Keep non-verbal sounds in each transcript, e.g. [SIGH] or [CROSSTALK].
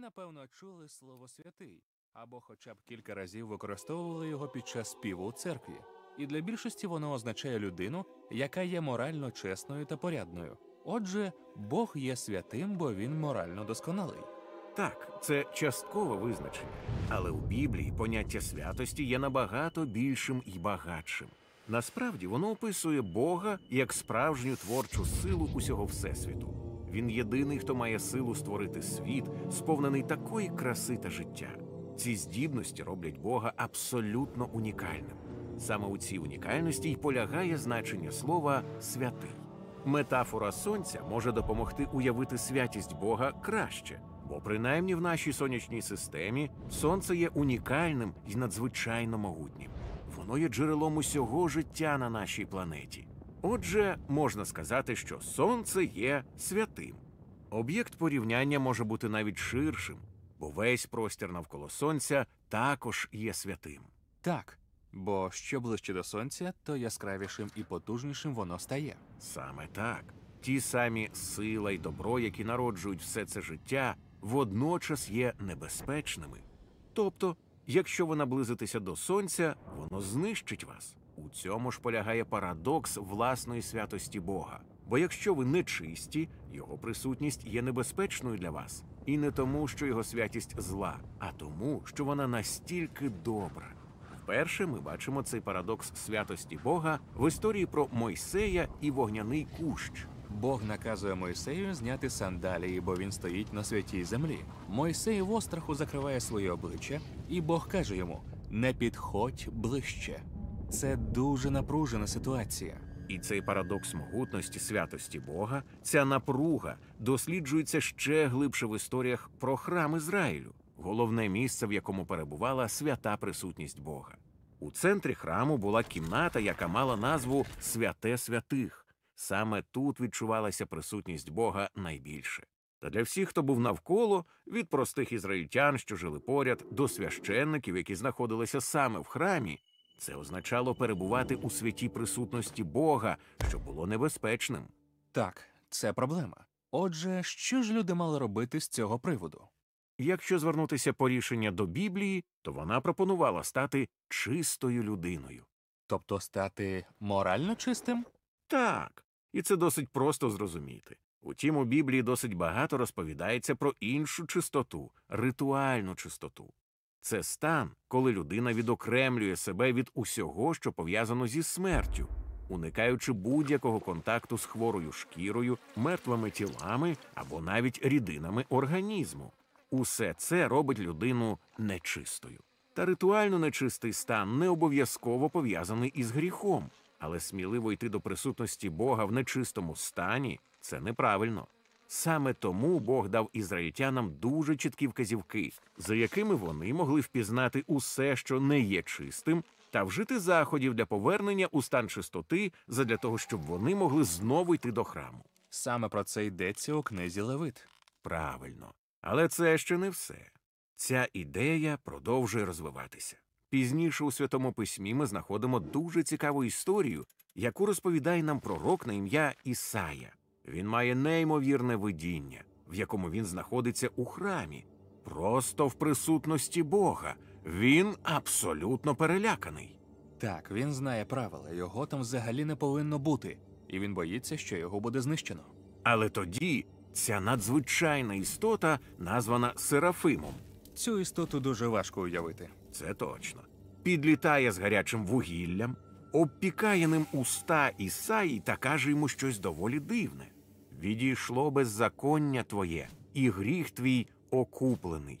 Напевно, чули слово святий або хоча б кілька разів використовували його під час співу у церкві. І для більшості воно означає людину, яка є морально чесною та порядною. Отже, Бог є святим, бо він морально досконалий. Так, це часткове визначення, але у Біблії поняття святості є набагато більшим і багатшим. Насправді воно описує Бога як справжню творчу силу усього всесвіту. Він єдиний, хто має силу створити світ, сповнений такої краси та життя. Ці здібності роблять Бога абсолютно унікальним. Саме у цій унікальності й полягає значення слова святий. Метафора сонця може допомогти уявити святість Бога краще, бо принаймні в нашій сонячній системі сонце є унікальним і надзвичайно могутнім. Воно є джерелом усього життя на нашій планеті. Отже, можна сказати, що сонце є святим. Об'єкт порівняння може бути навіть ширшим, бо весь простір навколо сонця також є святим. Так, бо що ближче до сонця, то яскравішим і потужнішим воно стає. Саме так. Ті самі сила й добро, які народжують все це життя, водночас є небезпечними. Тобто, якщо ви наблизитеся до сонця, воно знищить вас. У цьому ж полягає парадокс власної святості Бога. Бо якщо ви нечисті, його присутність є небезпечною для вас. І не тому, що його святість зла, а тому, що вона настільки добра. Вперше ми бачимо цей парадокс святості Бога в історії про Мойсея і вогняний кущ. Бог наказує Мойсею зняти сандалії, бо він стоїть на святій землі. Мойсей в остраху закриває своє обличчя, і Бог каже йому: Не підходь ближче. Це дуже напружена ситуація. І цей парадокс могутності святості Бога, ця напруга досліджується ще глибше в історіях про храм Ізраїлю, головне місце, в якому перебувала свята присутність Бога. У центрі храму була кімната, яка мала назву Святе святих. Саме тут відчувалася присутність Бога найбільше. Та для всіх, хто був навколо, від простих ізраїльтян, що жили поряд, до священників, які знаходилися саме в храмі, це означало перебувати у святій присутності Бога, що було небезпечним. Так, це проблема. Отже, що ж люди мали робити з цього приводу? Якщо звернутися по рішення до Біблії, то вона пропонувала стати чистою людиною. Тобто стати морально чистим? Так, і це досить просто зрозуміти. Утім, у Біблії досить багато розповідається про іншу чистоту, ритуальну чистоту. Це стан, коли людина відокремлює себе від усього, що пов'язано зі смертю, уникаючи будь-якого контакту з хворою шкірою, мертвими тілами або навіть рідинами організму. Усе це робить людину нечистою. Та ритуально нечистий стан не обов'язково пов'язаний із гріхом, але сміливо йти до присутності Бога в нечистому стані це неправильно. Саме тому Бог дав ізраїльтянам дуже чіткі вказівки, за якими вони могли впізнати усе, що не є чистим, та вжити заходів для повернення у стан чистоти, задля того, щоб вони могли знову йти до храму. Саме про це йдеться у книзі Левит. Правильно. Але це ще не все. Ця ідея продовжує розвиватися. Пізніше у Святому Письмі ми знаходимо дуже цікаву історію, яку розповідає нам пророк на ім'я Ісая. Він має неймовірне видіння, в якому він знаходиться у храмі, просто в присутності Бога. Він абсолютно переляканий. Так, він знає правила, його там взагалі не повинно бути, і він боїться, що його буде знищено. Але тоді ця надзвичайна істота названа Серафимом. Цю істоту дуже важко уявити. Це точно. Підлітає з гарячим вугіллям, обпікає ним уста Ісаї та каже йому щось доволі дивне. Відійшло беззаконня твоє, і гріх твій окуплений.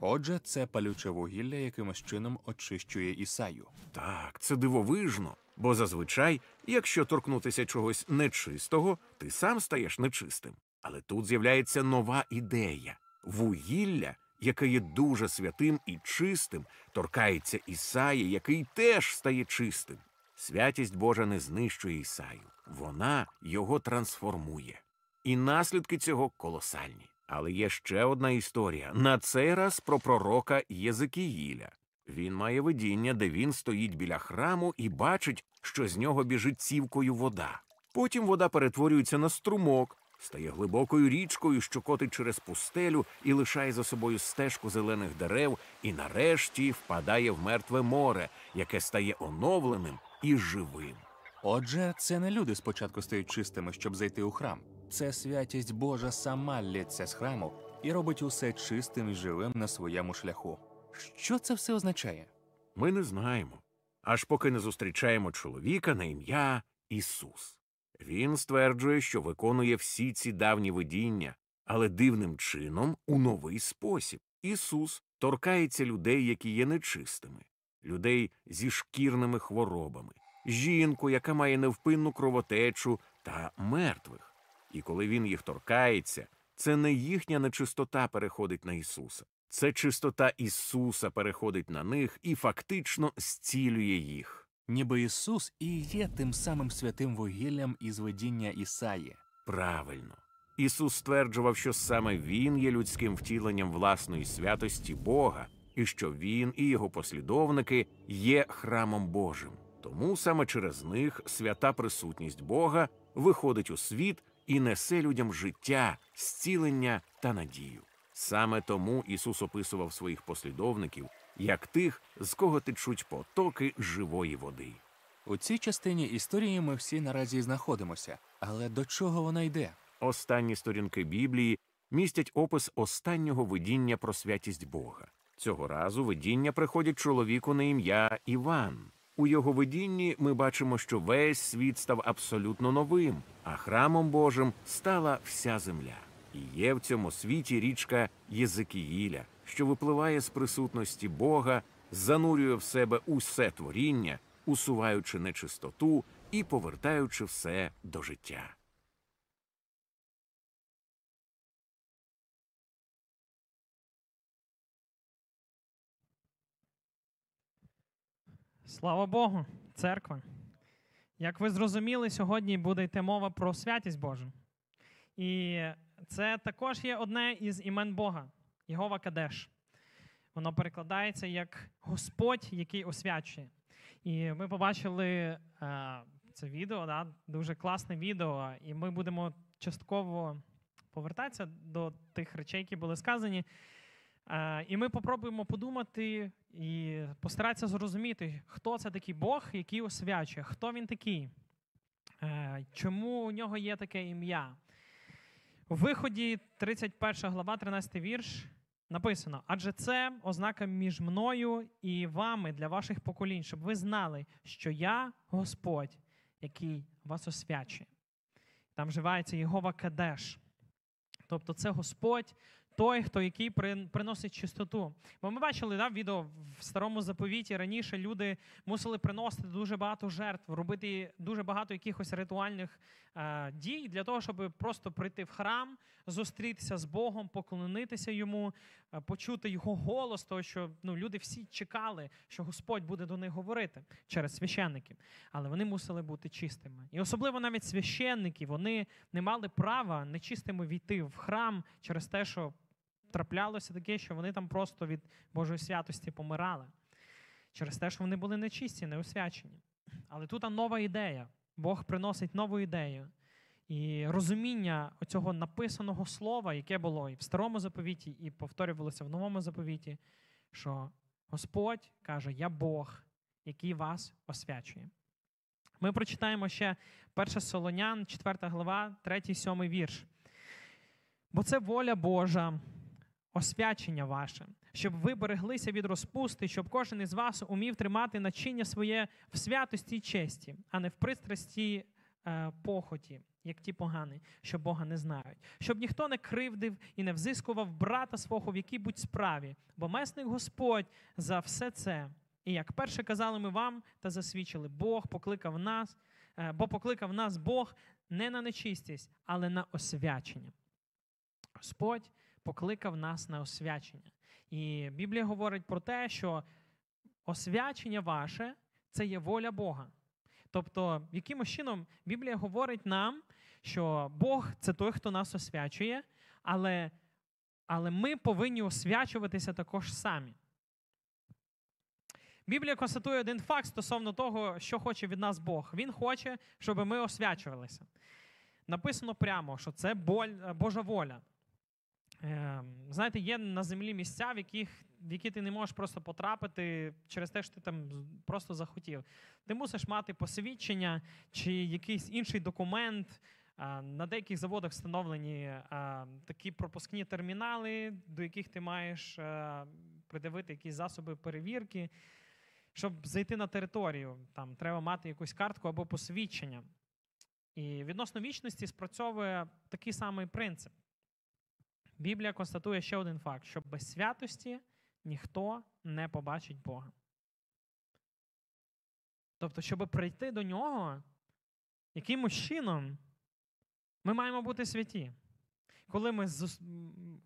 Отже, це палюче вугілля якимось чином очищує Ісаю. Так, це дивовижно, бо зазвичай, якщо торкнутися чогось нечистого, ти сам стаєш нечистим. Але тут з'являється нова ідея вугілля, яке є дуже святим і чистим, торкається Ісаї, який теж стає чистим. Святість Божа не знищує Ісаю, вона його трансформує. І наслідки цього колосальні. Але є ще одна історія на цей раз про пророка Єзекіїля. Він має видіння, де він стоїть біля храму і бачить, що з нього біжить цівкою вода. Потім вода перетворюється на струмок. стає глибокою річкою, що котить через пустелю і лишає за собою стежку зелених дерев, і нарешті впадає в мертве море, яке стає оновленим і живим. Отже, це не люди спочатку стають чистими, щоб зайти у храм. Це святість Божа сама лється з храму і робить усе чистим і живим на своєму шляху. Що це все означає? Ми не знаємо, аж поки не зустрічаємо чоловіка на ім'я Ісус. Він стверджує, що виконує всі ці давні видіння, але дивним чином у новий спосіб. Ісус торкається людей, які є нечистими, людей зі шкірними хворобами, жінку, яка має невпинну кровотечу та мертвих. І коли він їх торкається, це не їхня нечистота переходить на Ісуса. Це чистота Ісуса переходить на них і фактично зцілює їх. Ніби Ісус і є тим самим святим вугіллям із видіння Ісаї. Правильно. Ісус стверджував, що саме Він є людським втіленням власної святості Бога, і що Він і його послідовники є храмом Божим. Тому саме через них свята присутність Бога виходить у світ і несе людям життя, зцілення та надію. Саме тому Ісус описував своїх послідовників як тих, з кого течуть потоки живої води. У цій частині історії ми всі наразі знаходимося, але до чого вона йде? Останні сторінки Біблії містять опис останнього видіння про святість Бога. Цього разу видіння приходять чоловіку на ім'я Іван. У його видінні ми бачимо, що весь світ став абсолютно новим, а храмом Божим стала вся земля. І є в цьому світі річка Єзикіїля, що випливає з присутності Бога, занурює в себе усе творіння, усуваючи нечистоту і повертаючи все до життя. Слава Богу, церква. Як ви зрозуміли, сьогодні буде йти мова про святість Божу. І це також є одне із імен Бога Єгова Кадеш. Воно перекладається як Господь, який освячує. І ми побачили е, це відео, да, дуже класне відео, і ми будемо частково повертатися до тих речей, які були сказані. Е, і ми попробуємо подумати і постаратися зрозуміти, хто це такий Бог, який освячує, хто він такий, е, чому у нього є таке ім'я. У виході 31 глава, 13 вірш написано: адже це ознака між мною і вами для ваших поколінь, щоб ви знали, що я Господь, який вас освячує. Там вживається Єгова Кадеш. Тобто це Господь, той, хто який приносить чистоту. Бо ми бачили да, відео в старому заповіті раніше люди мусили приносити дуже багато жертв, робити дуже багато якихось ритуальних е, дій для того, щоб просто прийти в храм, зустрітися з Богом, поклонитися йому, е, почути його голос, того що ну, люди всі чекали, що Господь буде до них говорити через священників. Але вони мусили бути чистими. І особливо навіть священники вони не мали права нечистими війти в храм через те, що траплялося таке, що вони там просто від Божої святості помирали. Через те, що вони були нечисті, неосвячені. Але тут нова ідея. Бог приносить нову ідею. І розуміння цього написаного слова, яке було і в старому заповіті, і повторювалося в новому заповіті, що Господь каже: Я Бог, який вас освячує. Ми прочитаємо ще 1 Солонян, 4 глава, 3, 7 вірш. Бо це воля Божа, освячення ваше, щоб ви береглися від розпусти, щоб кожен із вас умів тримати начиння своє в святості й честі, а не в пристрасті е, похоті, як ті погані, що Бога не знають, щоб ніхто не кривдив і не взискував брата свого в якій будь справі, бо месник Господь за все це. І як перше казали ми вам та засвідчили, Бог покликав нас, е, бо покликав нас Бог не на нечистість, але на освячення. Господь покликав нас на освячення. І Біблія говорить про те, що освячення ваше це є воля Бога. Тобто, якимось чином Біблія говорить нам, що Бог це той, хто нас освячує, але, але ми повинні освячуватися також самі. Біблія констатує один факт стосовно того, що хоче від нас Бог. Він хоче, щоб ми освячувалися. написано прямо, що це боль, Божа воля. Е, знаєте, є на землі місця, в, яких, в які ти не можеш просто потрапити через те, що ти там просто захотів. Ти мусиш мати посвідчення чи якийсь інший документ. На деяких заводах встановлені такі пропускні термінали, до яких ти маєш придивити якісь засоби перевірки. Щоб зайти на територію, там треба мати якусь картку або посвідчення. І відносно вічності спрацьовує такий самий принцип. Біблія констатує ще один факт: що без святості ніхто не побачить Бога. Тобто, щоб прийти до нього, якимось чином ми маємо бути святі. Коли ми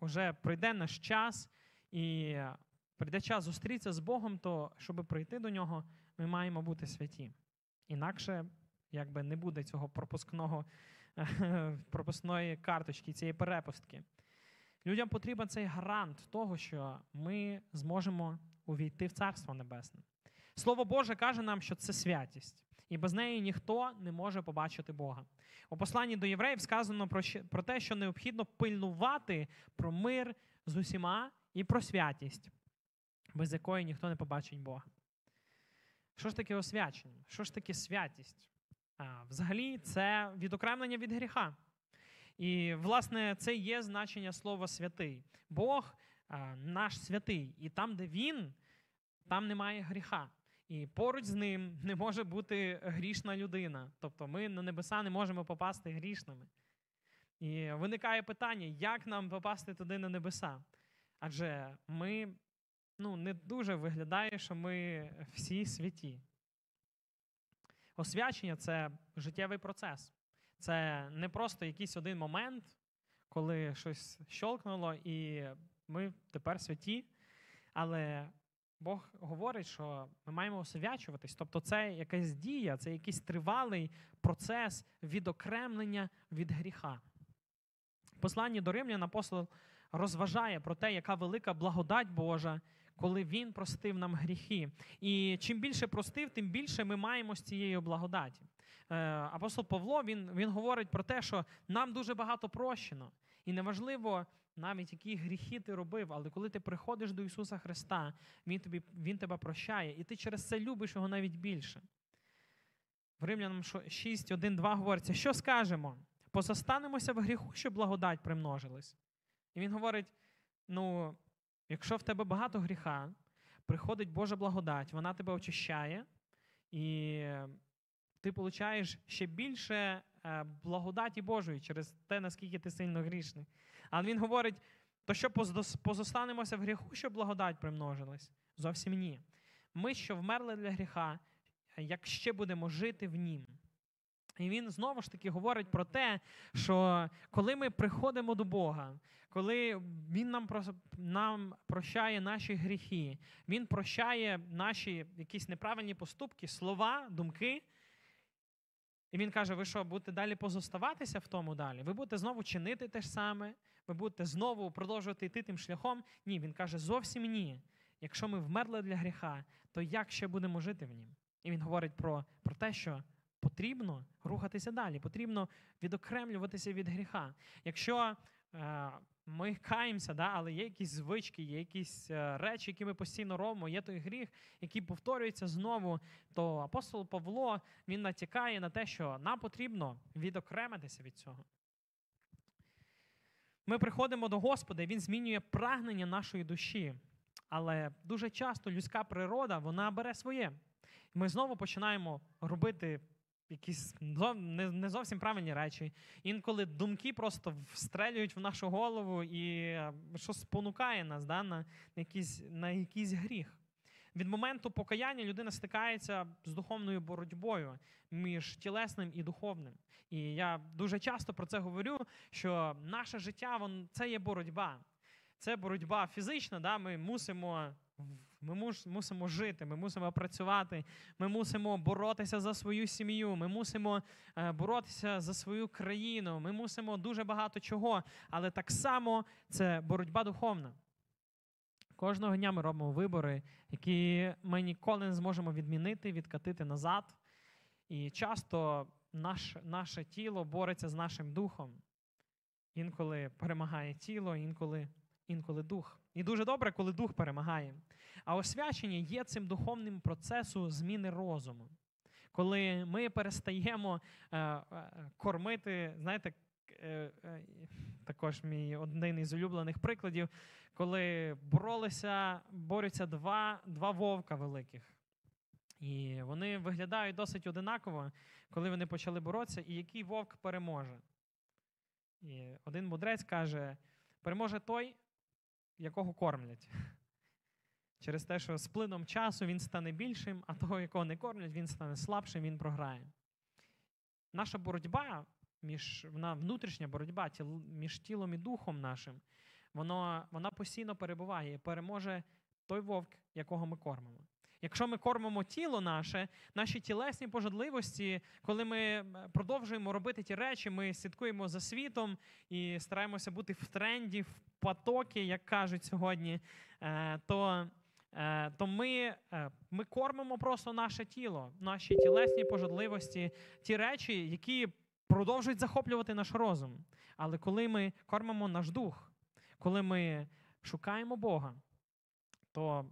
вже прийде наш час і прийде час зустрітися з Богом, то щоб прийти до нього, ми маємо бути святі. Інакше якби не буде цього пропускного, [LAUGHS] пропускної карточки, цієї перепустки. Людям потрібен цей гарант того, що ми зможемо увійти в Царство Небесне. Слово Боже каже нам, що це святість, і без неї ніхто не може побачити Бога. У посланні до євреїв сказано про, те, що необхідно пильнувати про мир з усіма і про святість, без якої ніхто не побачить Бога. Що ж таке освячення? Що ж таке святість? А, взагалі, це відокремлення від гріха. І, власне, це є значення слова святий. Бог наш святий. І там, де він, там немає гріха. І поруч з ним не може бути грішна людина. Тобто ми на небеса не можемо попасти грішними. І виникає питання, як нам попасти туди на небеса? Адже ми ну, не дуже виглядає, що ми всі святі. Освячення це життєвий процес. Це не просто якийсь один момент, коли щось щолкнуло, і ми тепер святі. Але Бог говорить, що ми маємо освячуватись. Тобто, це якась дія, це якийсь тривалий процес відокремлення від гріха. В посланні до Римлян апостол розважає про те, яка велика благодать Божа, коли Він простив нам гріхи. І чим більше простив, тим більше ми маємо з цієї благодаті. Е, Апостол Павло він, він говорить про те, що нам дуже багато прощено. І неважливо навіть які гріхи ти робив, але коли ти приходиш до Ісуса Христа, Він, тобі, він тебе прощає, і ти через це любиш Його навіть більше. В Римлянам 6, 1, 2 говориться, що скажемо? Позостанемося в гріху, щоб благодать примножилась. І він говорить: ну, якщо в тебе багато гріха, приходить Божа благодать, вона тебе очищає, і ти получаєш ще більше е, благодаті Божої через те, наскільки ти сильно грішний. Але він говорить, то що позостанемося в гріху, щоб благодать примножилась? Зовсім ні. Ми, що вмерли для гріха, як ще будемо жити в нім. І він знову ж таки говорить про те, що коли ми приходимо до Бога, коли Він нам, нам прощає наші гріхи, Він прощає наші якісь неправильні поступки, слова, думки. І він каже: ви що, будете далі позоставатися в тому далі? Ви будете знову чинити те ж саме, ви будете знову продовжувати йти тим шляхом? Ні, він каже, зовсім ні. Якщо ми вмерли для гріха, то як ще будемо жити в нім? І він говорить про, про те, що потрібно рухатися далі, потрібно відокремлюватися від гріха. Якщо е, ми каємося, да, але є якісь звички, є якісь е, речі, які ми постійно робимо, є той гріх, який повторюється знову, то апостол Павло він натякає на те, що нам потрібно відокремитися від цього. Ми приходимо до Господа, і Він змінює прагнення нашої душі. Але дуже часто людська природа вона бере своє. Ми знову починаємо робити якісь не зовсім правильні речі. Інколи думки просто встрелюють в нашу голову і е, що спонукає нас да, на, якийсь, на якийсь гріх. Від моменту покаяння людина стикається з духовною боротьбою між тілесним і духовним. І я дуже часто про це говорю, що наше життя вон, це є боротьба. Це боротьба фізична, да? ми мусимо. Ми мусимо жити, ми мусимо працювати, ми мусимо боротися за свою сім'ю, ми мусимо е, боротися за свою країну, ми мусимо дуже багато чого. Але так само це боротьба духовна. Кожного дня ми робимо вибори, які ми ніколи не зможемо відмінити, відкатити назад. І часто наш, наше тіло бореться з нашим духом. Інколи перемагає тіло, інколи, інколи дух. І дуже добре, коли дух перемагає. А освячення є цим духовним процесом зміни розуму. Коли ми перестаємо е, е, кормити, знаєте, е, також мій один із улюблених прикладів, коли боролися, борються два, два вовка великих. І вони виглядають досить одинаково, коли вони почали боротися, і який вовк переможе. І один мудрець каже: переможе той, якого кормлять. [LAUGHS] Через те, що з плином часу він стане більшим, а того, якого не кормлять, він стане слабшим, він програє. Наша боротьба, між, вона внутрішня боротьба між тілом і духом нашим, воно, вона постійно перебуває і переможе той вовк, якого ми кормимо. Якщо ми кормимо тіло наше, наші тілесні пожадливості, коли ми е, продовжуємо робити ті речі, ми слідкуємо за світом і стараємося бути в тренді, в потокі, як кажуть сьогодні, е, то, е, то ми, ми кормимо просто наше тіло, наші тілесні пожадливості, ті речі, які продовжують захоплювати наш розум. Але коли ми кормимо наш дух, коли ми шукаємо Бога, то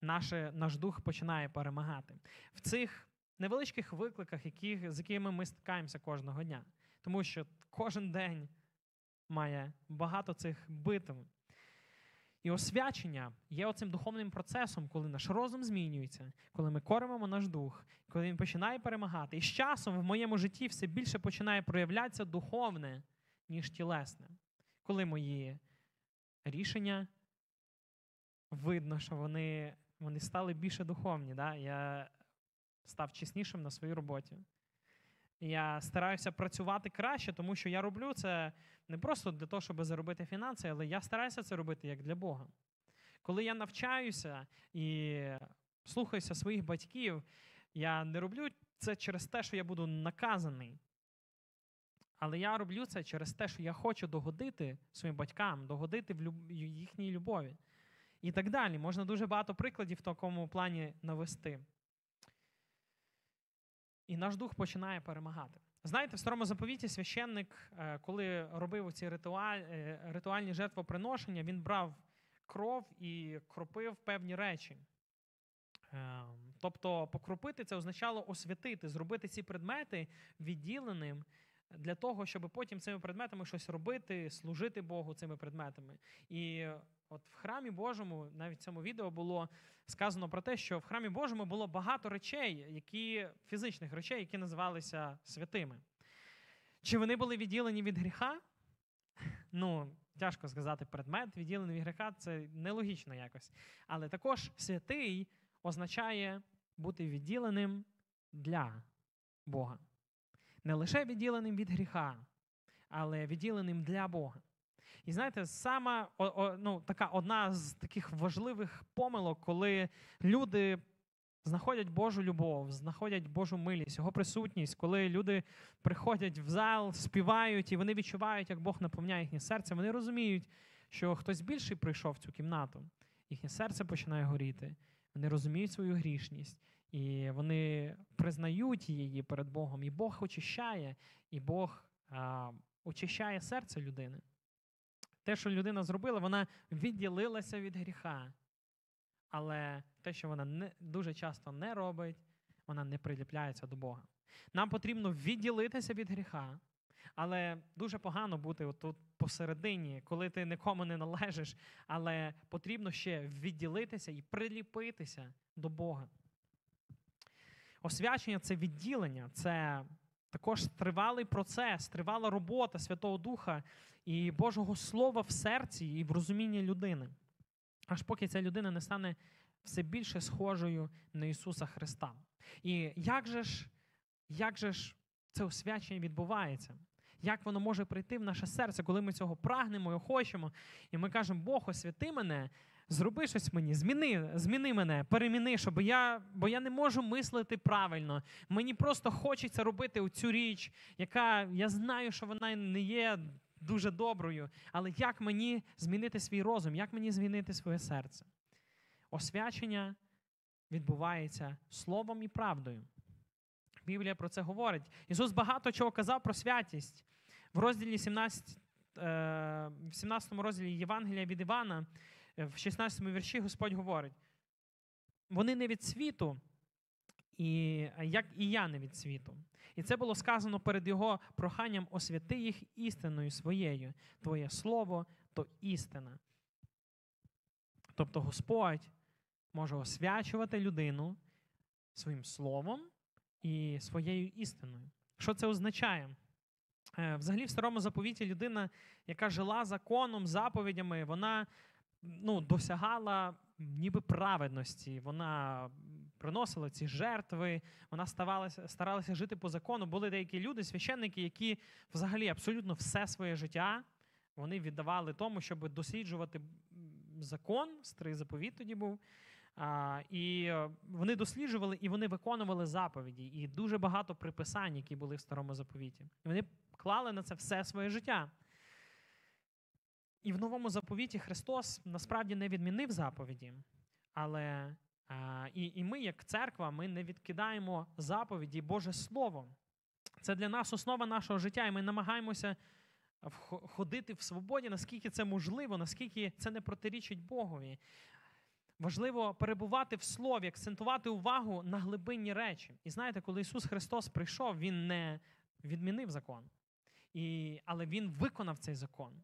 наше, наш дух починає перемагати в цих невеличких викликах, яких, з якими ми стикаємося кожного дня. Тому що кожен день має багато цих битв. І освячення є оцим духовним процесом, коли наш розум змінюється, коли ми кормимо наш дух, коли він починає перемагати. І з часом в моєму житті все більше починає проявлятися духовне, ніж тілесне. Коли мої рішення видно, що вони вони стали більше духовні. Да? Я став чеснішим на своїй роботі. Я стараюся працювати краще, тому що я роблю це не просто для того, щоб заробити фінанси, але я стараюся це робити як для Бога. Коли я навчаюся і слухаюся своїх батьків, я не роблю це через те, що я буду наказаний. Але я роблю це через те, що я хочу догодити своїм батькам, догодити в їхній любові. І так далі. Можна дуже багато прикладів в такому плані навести. І наш дух починає перемагати. Знаєте, в старому заповіті священник, е, коли робив ці ритуаль, е, ритуальні жертвоприношення, він брав кров і кропив певні речі. Ем, тобто, покропити це означало освятити, зробити ці предмети відділеним для того, щоб потім цими предметами щось робити, служити Богу цими предметами. І От в храмі Божому, навіть в цьому відео було сказано про те, що в храмі Божому було багато речей, які фізичних речей, які називалися святими. Чи вони були відділені від гріха? [LAUGHS] Ну, тяжко сказати, предмет відділений від гріха це нелогічно якось. Але також святий означає бути відділеним для Бога. Не лише відділеним від гріха, але відділеним для Бога. І знаєте, сама о, о, ну, така одна з таких важливих помилок, коли люди знаходять Божу любов, знаходять Божу милість, його присутність, коли люди приходять в зал, співають і вони відчувають, як Бог наповняє їхнє серце, вони розуміють, що хтось більший прийшов в цю кімнату, їхнє серце починає горіти, вони розуміють свою грішність. І вони признають її перед Богом, і Бог очищає, і Бог а, очищає серце людини. Те, що людина зробила, вона відділилася від гріха. Але те, що вона не, дуже часто не робить, вона не приліпляється до Бога. Нам потрібно відділитися від гріха, але дуже погано бути отут посередині, коли ти нікому не належиш, але потрібно ще відділитися і приліпитися до Бога. Освячення це відділення, це також тривалий процес, тривала робота Святого Духа і Божого Слова в серці і в розумінні людини. Аж поки ця людина не стане все більше схожою на Ісуса Христа. І як же ж, як же ж це освячення відбувається? Як воно може прийти в наше серце, коли ми цього прагнемо і хочемо, і ми кажемо, Бог, освяти мене, зроби щось мені, зміни зміни мене, переміни, щоб я, бо я не можу мислити правильно. Мені просто хочеться робити цю річ, яка я знаю, що вона не є дуже доброю. Але як мені змінити свій розум, як мені змінити своє серце? Освячення відбувається словом і правдою. Біблія про це говорить. Ісус багато чого казав про святість. В розділі 17, е, в 17 розділі Євангелія від Івана, е, в 16 вірші Господь говорить: вони не від світу, і, як і я не від світу. І це було сказано перед його проханням освяти їх істиною своєю. Твоє слово то істина. Тобто Господь може освячувати людину своїм словом і своєю істиною. Що це означає? Е, Взагалі, в старому заповіті людина, яка жила законом, заповідями, вона ну, досягала ніби праведності. Вона приносила ці жертви, вона ставалася, старалася жити по закону. Були деякі люди, священники, які взагалі абсолютно все своє життя вони віддавали тому, щоб досліджувати закон, старий заповіт тоді був. А, і е, вони досліджували і вони виконували заповіді. І дуже багато приписань, які були в старому заповіті. І вони клали на це все своє життя. І в новому заповіті Христос насправді не відмінив заповіді, але і, і ми, як церква, ми не відкидаємо заповіді Боже Слово. Це для нас основа нашого життя, і ми намагаємося ходити в свободі, наскільки це можливо, наскільки це не протирічить Богові. Важливо перебувати в слові, акцентувати увагу на глибинні речі. І знаєте, коли Ісус Христос прийшов, Він не відмінив закон, і, але Він виконав цей закон.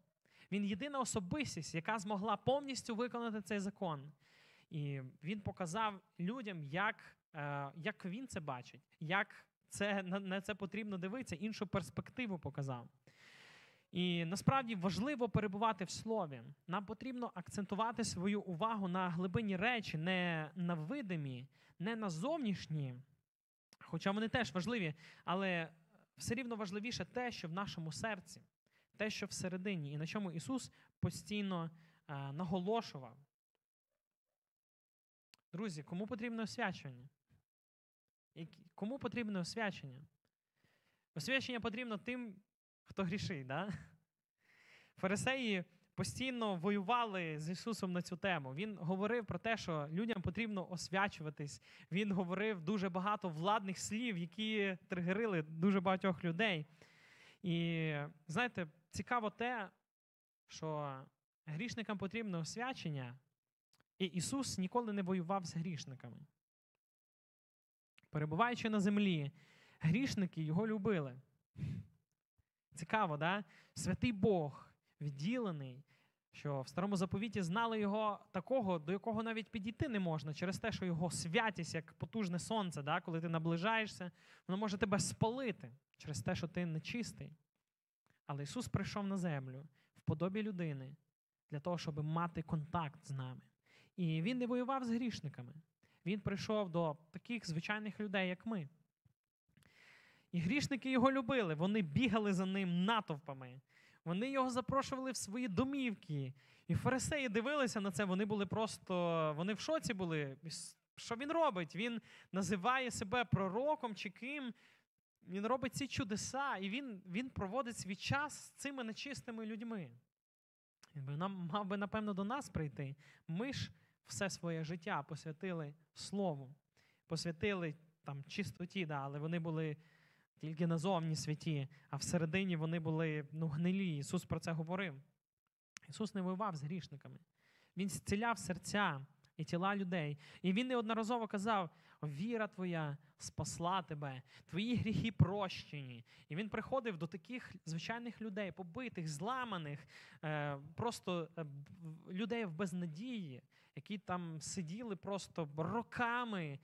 Він єдина особистість, яка змогла повністю виконати цей закон. І він показав людям, як, е, як він це бачить, як це, на, це потрібно дивитися, іншу перспективу показав. І насправді важливо перебувати в слові. Нам потрібно акцентувати свою увагу на глибинні речі, не на видимі, не на зовнішні, хоча вони теж важливі, але все рівно важливіше те, що в нашому серці, те, що всередині, і на чому Ісус постійно е, наголошував. Друзі, кому потрібне освячення? Кому потрібне освячення? Освячення потрібно тим, хто грішить. Да? Фарисеї постійно воювали з Ісусом на цю тему. Він говорив про те, що людям потрібно освячуватись. Він говорив дуже багато владних слів, які тригерили дуже багатьох людей. І знаєте, цікаво те, що грішникам потрібно освячення, і Ісус ніколи не воював з грішниками. Перебуваючи на землі, грішники його любили. Цікаво, да? Святий Бог, відділений, що в старому заповіті знали його такого, до якого навіть підійти не можна, через те, що його святість, як потужне сонце, да? коли ти наближаєшся, воно може тебе спалити через те, що ти нечистий. Але Ісус прийшов на землю в подобі людини для того, щоб мати контакт з нами. І Він не воював з грішниками. Він прийшов до таких звичайних людей, як ми. І грішники його любили, вони бігали за ним натовпами. Вони його запрошували в свої домівки. І фарисеї дивилися на це, вони були просто, вони в шоці були. Що він робить? Він називає себе пророком чи ким. Він робить ці чудеса, і він, він проводить свій час з цими нечистими людьми. Він би нам мав би, напевно, до нас прийти. Ми ж все своє життя посвятили Слову, посвятили там чистоті, да, але вони були тільки назовні святі, а всередині вони були ну, гнилі. Ісус про це говорив. Ісус не воював з грішниками. Він зціляв серця і тіла людей. І він неодноразово казав: віра твоя спасла тебе, твої гріхи прощені. І він приходив до таких звичайних людей, побитих, зламаних, е, просто е, людей в безнадії, які там сиділи просто роками,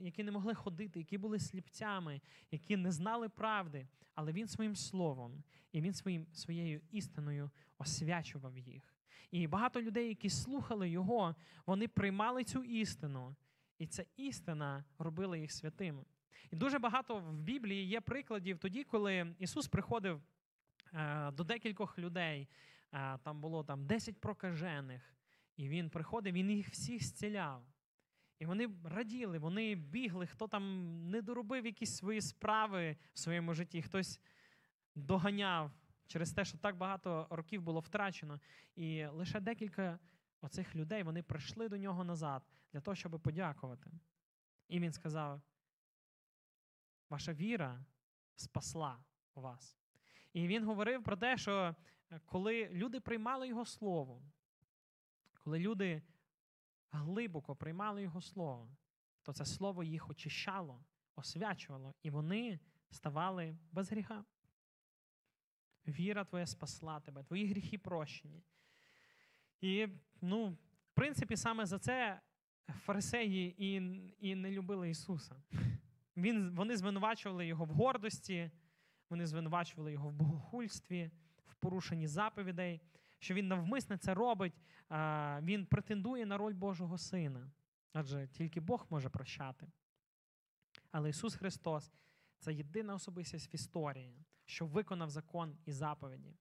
які не могли ходити, які були сліпцями, які не знали правди. Але він своїм словом і він своїм, своєю істиною освячував їх. І багато людей, які слухали його, вони приймали цю істину, і ця істина робила їх святими. І дуже багато в Біблії є прикладів тоді, коли Ісус приходив е, до декількох людей. Е, там було там 10 прокажених, і він приходив, він їх всіх зціляв. І вони раділи, вони бігли, хто там не доробив якісь свої справи в своєму житті, хтось доганяв через те, що так багато років було втрачено. І лише декілька оцих людей вони прийшли до нього назад для того, щоб подякувати. І він сказав: Ваша віра спасла вас. І він говорив про те, що е, коли люди приймали його слово, коли люди глибоко приймали його слово, то це слово їх очищало, освячувало, і вони ставали без гріха. Віра твоя спасла тебе, твої гріхи прощені. І, ну, в принципі, саме за це фарисеї і, і не любили Ісуса. Він, Вони звинувачували його в гордості, вони звинувачували його в богохульстві, в порушенні заповідей, що він навмисне це робить, а, він претендує на роль Божого Сина. Адже тільки Бог може прощати. Але Ісус Христос це єдина особистість в історії, що виконав закон і заповіді.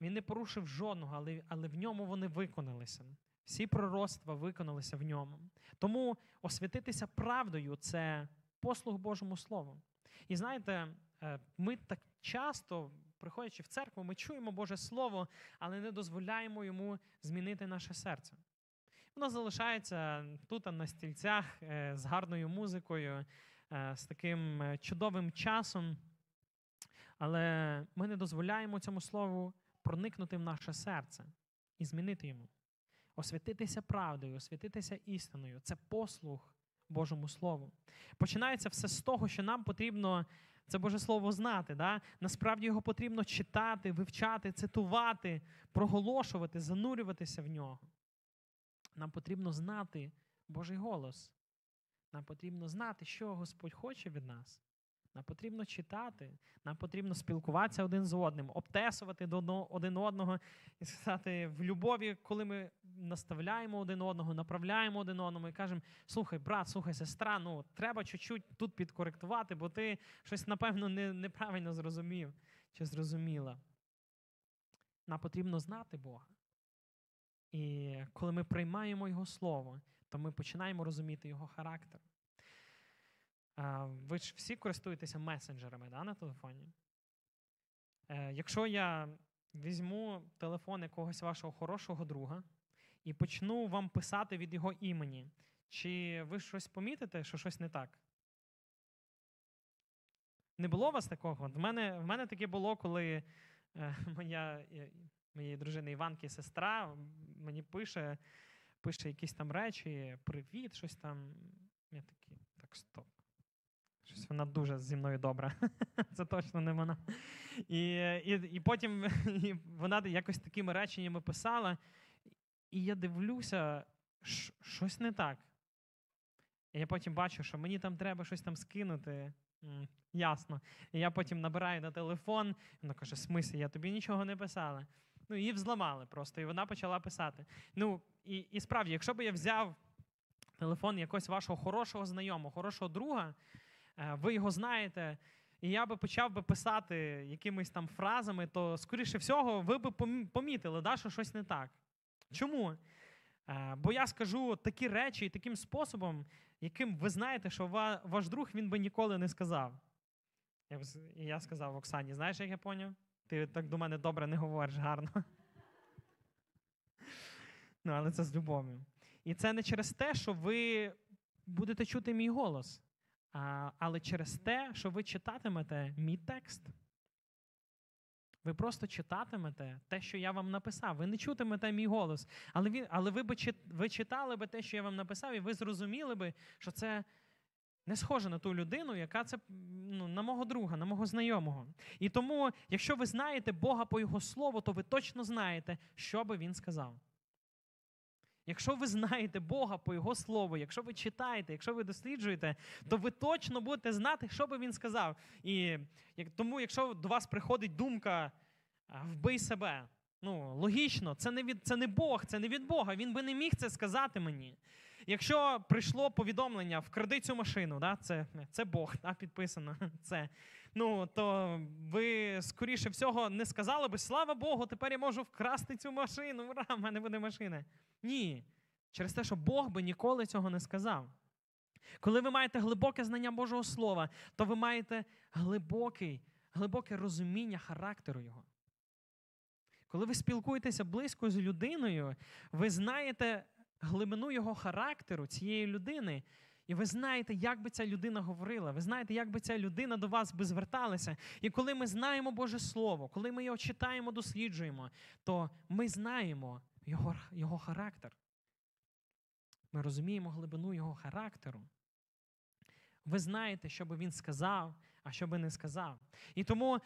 Він не порушив жодного, але, але в ньому вони виконалися. Всі пророцтва виконалися в ньому. Тому освятитися правдою це послуг Божому Слову. І знаєте, е, ми так часто, приходячи в церкву, ми чуємо Боже Слово, але не дозволяємо йому змінити наше серце. Воно залишається тут на стільцях е, з гарною музикою, е, з таким чудовим часом. Але ми не дозволяємо цьому слову проникнути в наше серце і змінити йому. Освятитися правдою, освятитися істиною це послуг Божому Слову. Починається все з того, що нам потрібно це Боже Слово знати. Да? Насправді його потрібно читати, вивчати, цитувати, проголошувати, занурюватися в нього. Нам потрібно знати Божий голос. Нам потрібно знати, що Господь хоче від нас. Нам потрібно читати, нам потрібно спілкуватися один з одним, обтесувати один одного і сказати в любові, коли ми наставляємо один одного, направляємо один одному і кажемо: слухай, брат, слухай, сестра, ну треба чуть-чуть тут підкоректувати, бо ти щось, напевно, не, неправильно зрозумів чи зрозуміла. Нам потрібно знати Бога. І коли ми приймаємо Його Слово, то ми починаємо розуміти Його характер. Ви ж всі користуєтеся месенджерами да, на телефоні. Е, якщо я візьму телефон якогось вашого хорошого друга і почну вам писати від його імені, чи ви щось помітите, що щось не так? Не було у вас такого? В мене в мене таке було, коли е, [LAUGHS] моя, моєї дружини Іванки сестра мені пише пише якісь там речі, привіт, щось там. Я такий, так, стоп. Щось вона дуже зі мною добра. [LAUGHS] Це точно не вона. І і, і потім [LAUGHS] і вона якось такими реченнями писала, і я дивлюся, щось не так. І я потім бачу, що мені там треба щось там скинути. М, ясно. І я потім набираю на телефон, вона каже: смислі, я тобі нічого не писала. Ну, її взламали просто, і вона почала писати. Ну, і, і справді, якщо б я взяв телефон якогось вашого хорошого знайомого, хорошого друга. Е, ви його знаєте, і я би почав би писати якимись там фразами, то, скоріше всього, ви б помітили, да, що щось не так. Чому? Е, бо я скажу такі речі і таким способом, яким ви знаєте, що ваш друг він би ніколи не сказав. І я сказав Оксані, знаєш, як я поняв? Ти так до мене добре не говориш гарно. Ну, але це з любов'ю. І це не через те, що ви будете чути мій голос але через те, що ви читатимете мій текст. Ви просто читатимете те, що я вам написав. Ви не чутимете мій голос. Але він, але ви б ви читали би те, що я вам написав, і ви зрозуміли би, що це не схоже на ту людину, яка це ну, на мого друга, на мого знайомого. І тому, якщо ви знаєте Бога по Його слову, то ви точно знаєте, що би він сказав. Якщо ви знаєте Бога по Його слову, якщо ви читаєте, якщо ви досліджуєте, то ви точно будете знати, що би він сказав. І тому, якщо до вас приходить думка вбий себе, ну логічно, це не від це не Бог, це не від Бога. Він би не міг це сказати мені. Якщо прийшло повідомлення вкради цю машину, да, це це Бог, да, підписано. [LAUGHS] це, ну, То ви, скоріше всього, не сказали би, слава Богу, тепер я можу вкрасти цю машину. Ура, в мене буде машина. Ні. Через те, що Бог би ніколи цього не сказав. Коли ви маєте глибоке знання Божого Слова, то ви маєте глибокий, глибоке розуміння характеру Його. Коли ви спілкуєтеся близько з людиною, ви знаєте глибину його характеру цієї людини, І ви знаєте, як би ця людина говорила, ви знаєте, як би ця людина до вас би зверталася. І коли ми знаємо Боже Слово, коли ми його читаємо, досліджуємо, то ми знаємо його, його характер. Ми розуміємо глибину його характеру. Ви знаєте, що би він сказав, а що би не сказав. І тому,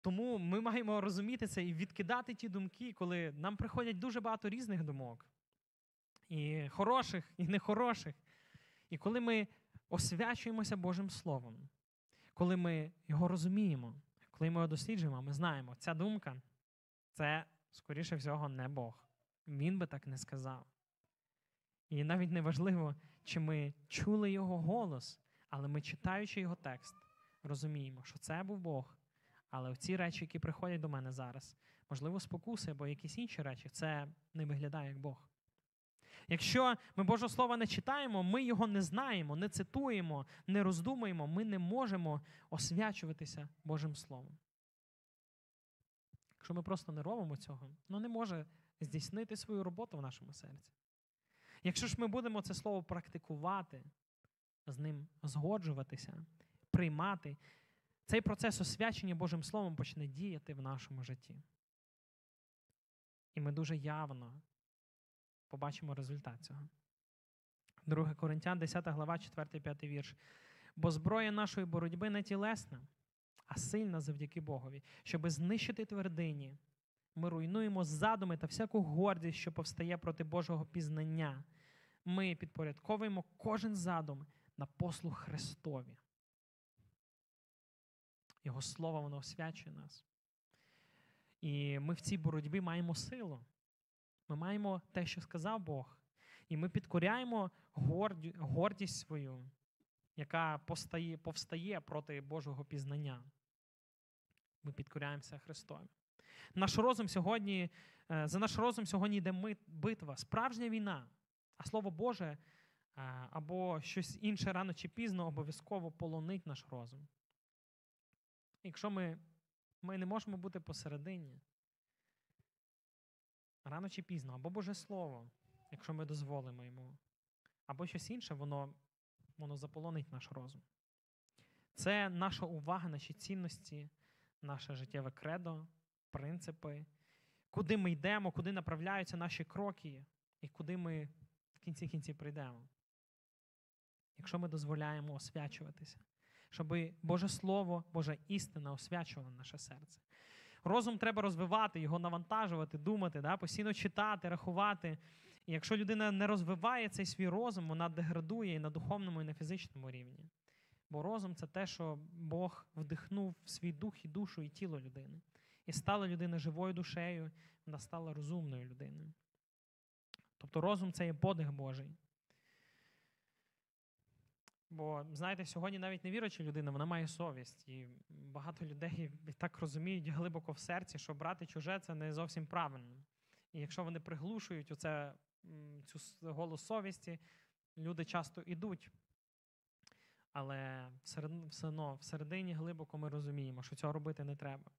тому ми маємо розуміти це і відкидати ті думки, коли нам приходять дуже багато різних думок, і хороших, і нехороших. І коли ми освячуємося Божим Словом, коли ми його розуміємо, коли ми його досліджуємо, ми знаємо, ця думка це, скоріше всього, не Бог. Він би так не сказав. І навіть не важливо, чи ми чули його голос, але ми, читаючи його текст, розуміємо, що це був Бог. Але ці речі, які приходять до мене зараз, можливо, спокуси або якісь інші речі, це не виглядає як Бог. Якщо ми Боже Слово не читаємо, ми його не знаємо, не цитуємо, не роздумуємо, ми не можемо освячуватися Божим Словом. Якщо ми просто не робимо цього, ну не може здійснити свою роботу в нашому серці. Якщо ж ми будемо це слово практикувати, з ним згоджуватися, приймати, цей процес освячення Божим Словом почне діяти в нашому житті. І ми дуже явно побачимо результат цього. 2 Коринтян, 10 глава, 4-5 вірш. Бо зброя нашої боротьби не тілесна, а сильна завдяки Богові, щоби знищити твердині. Ми руйнуємо задуми та всяку гордість, що повстає проти Божого пізнання. Ми підпорядковуємо кожен задум на послуг Христові. Його слово воно освячує нас. І ми в цій боротьбі маємо силу. Ми маємо те, що сказав Бог. І ми підкоряємо горді, гордість свою, яка постає, повстає проти Божого пізнання. Ми підкоряємося Христові. Наш розум сьогодні, е, за наш розум сьогодні йде битва, справжня війна, а Слово Боже е, або щось інше рано чи пізно обов'язково полонить наш розум. Якщо ми, ми не можемо бути посередині, рано чи пізно, або Боже Слово, якщо ми дозволимо йому, або щось інше, воно, воно заполонить наш розум. Це наша увага, наші цінності, наше життєве кредо, принципи, куди ми йдемо, куди направляються наші кроки, і куди ми в кінці кінців прийдемо. Якщо ми дозволяємо освячуватися, щоб Боже Слово, Божа істина освячувала наше серце. Розум треба розвивати, його навантажувати, думати, да? постійно читати, рахувати. І якщо людина не розвиває цей свій розум, вона деградує і на духовному, і на фізичному рівні. Бо розум це те, що Бог вдихнув в свій дух і душу, і тіло людини. І стала людина живою душею, вона стала розумною людиною. Тобто розум це є подих Божий. Бо, знаєте, сьогодні навіть невіруча людина, вона має совість. І багато людей так розуміють глибоко в серці, що брати чуже це не зовсім правильно. І якщо вони приглушують оце, цю голос совісті, люди часто йдуть. Але все одно всередині глибоко ми розуміємо, що цього робити не треба.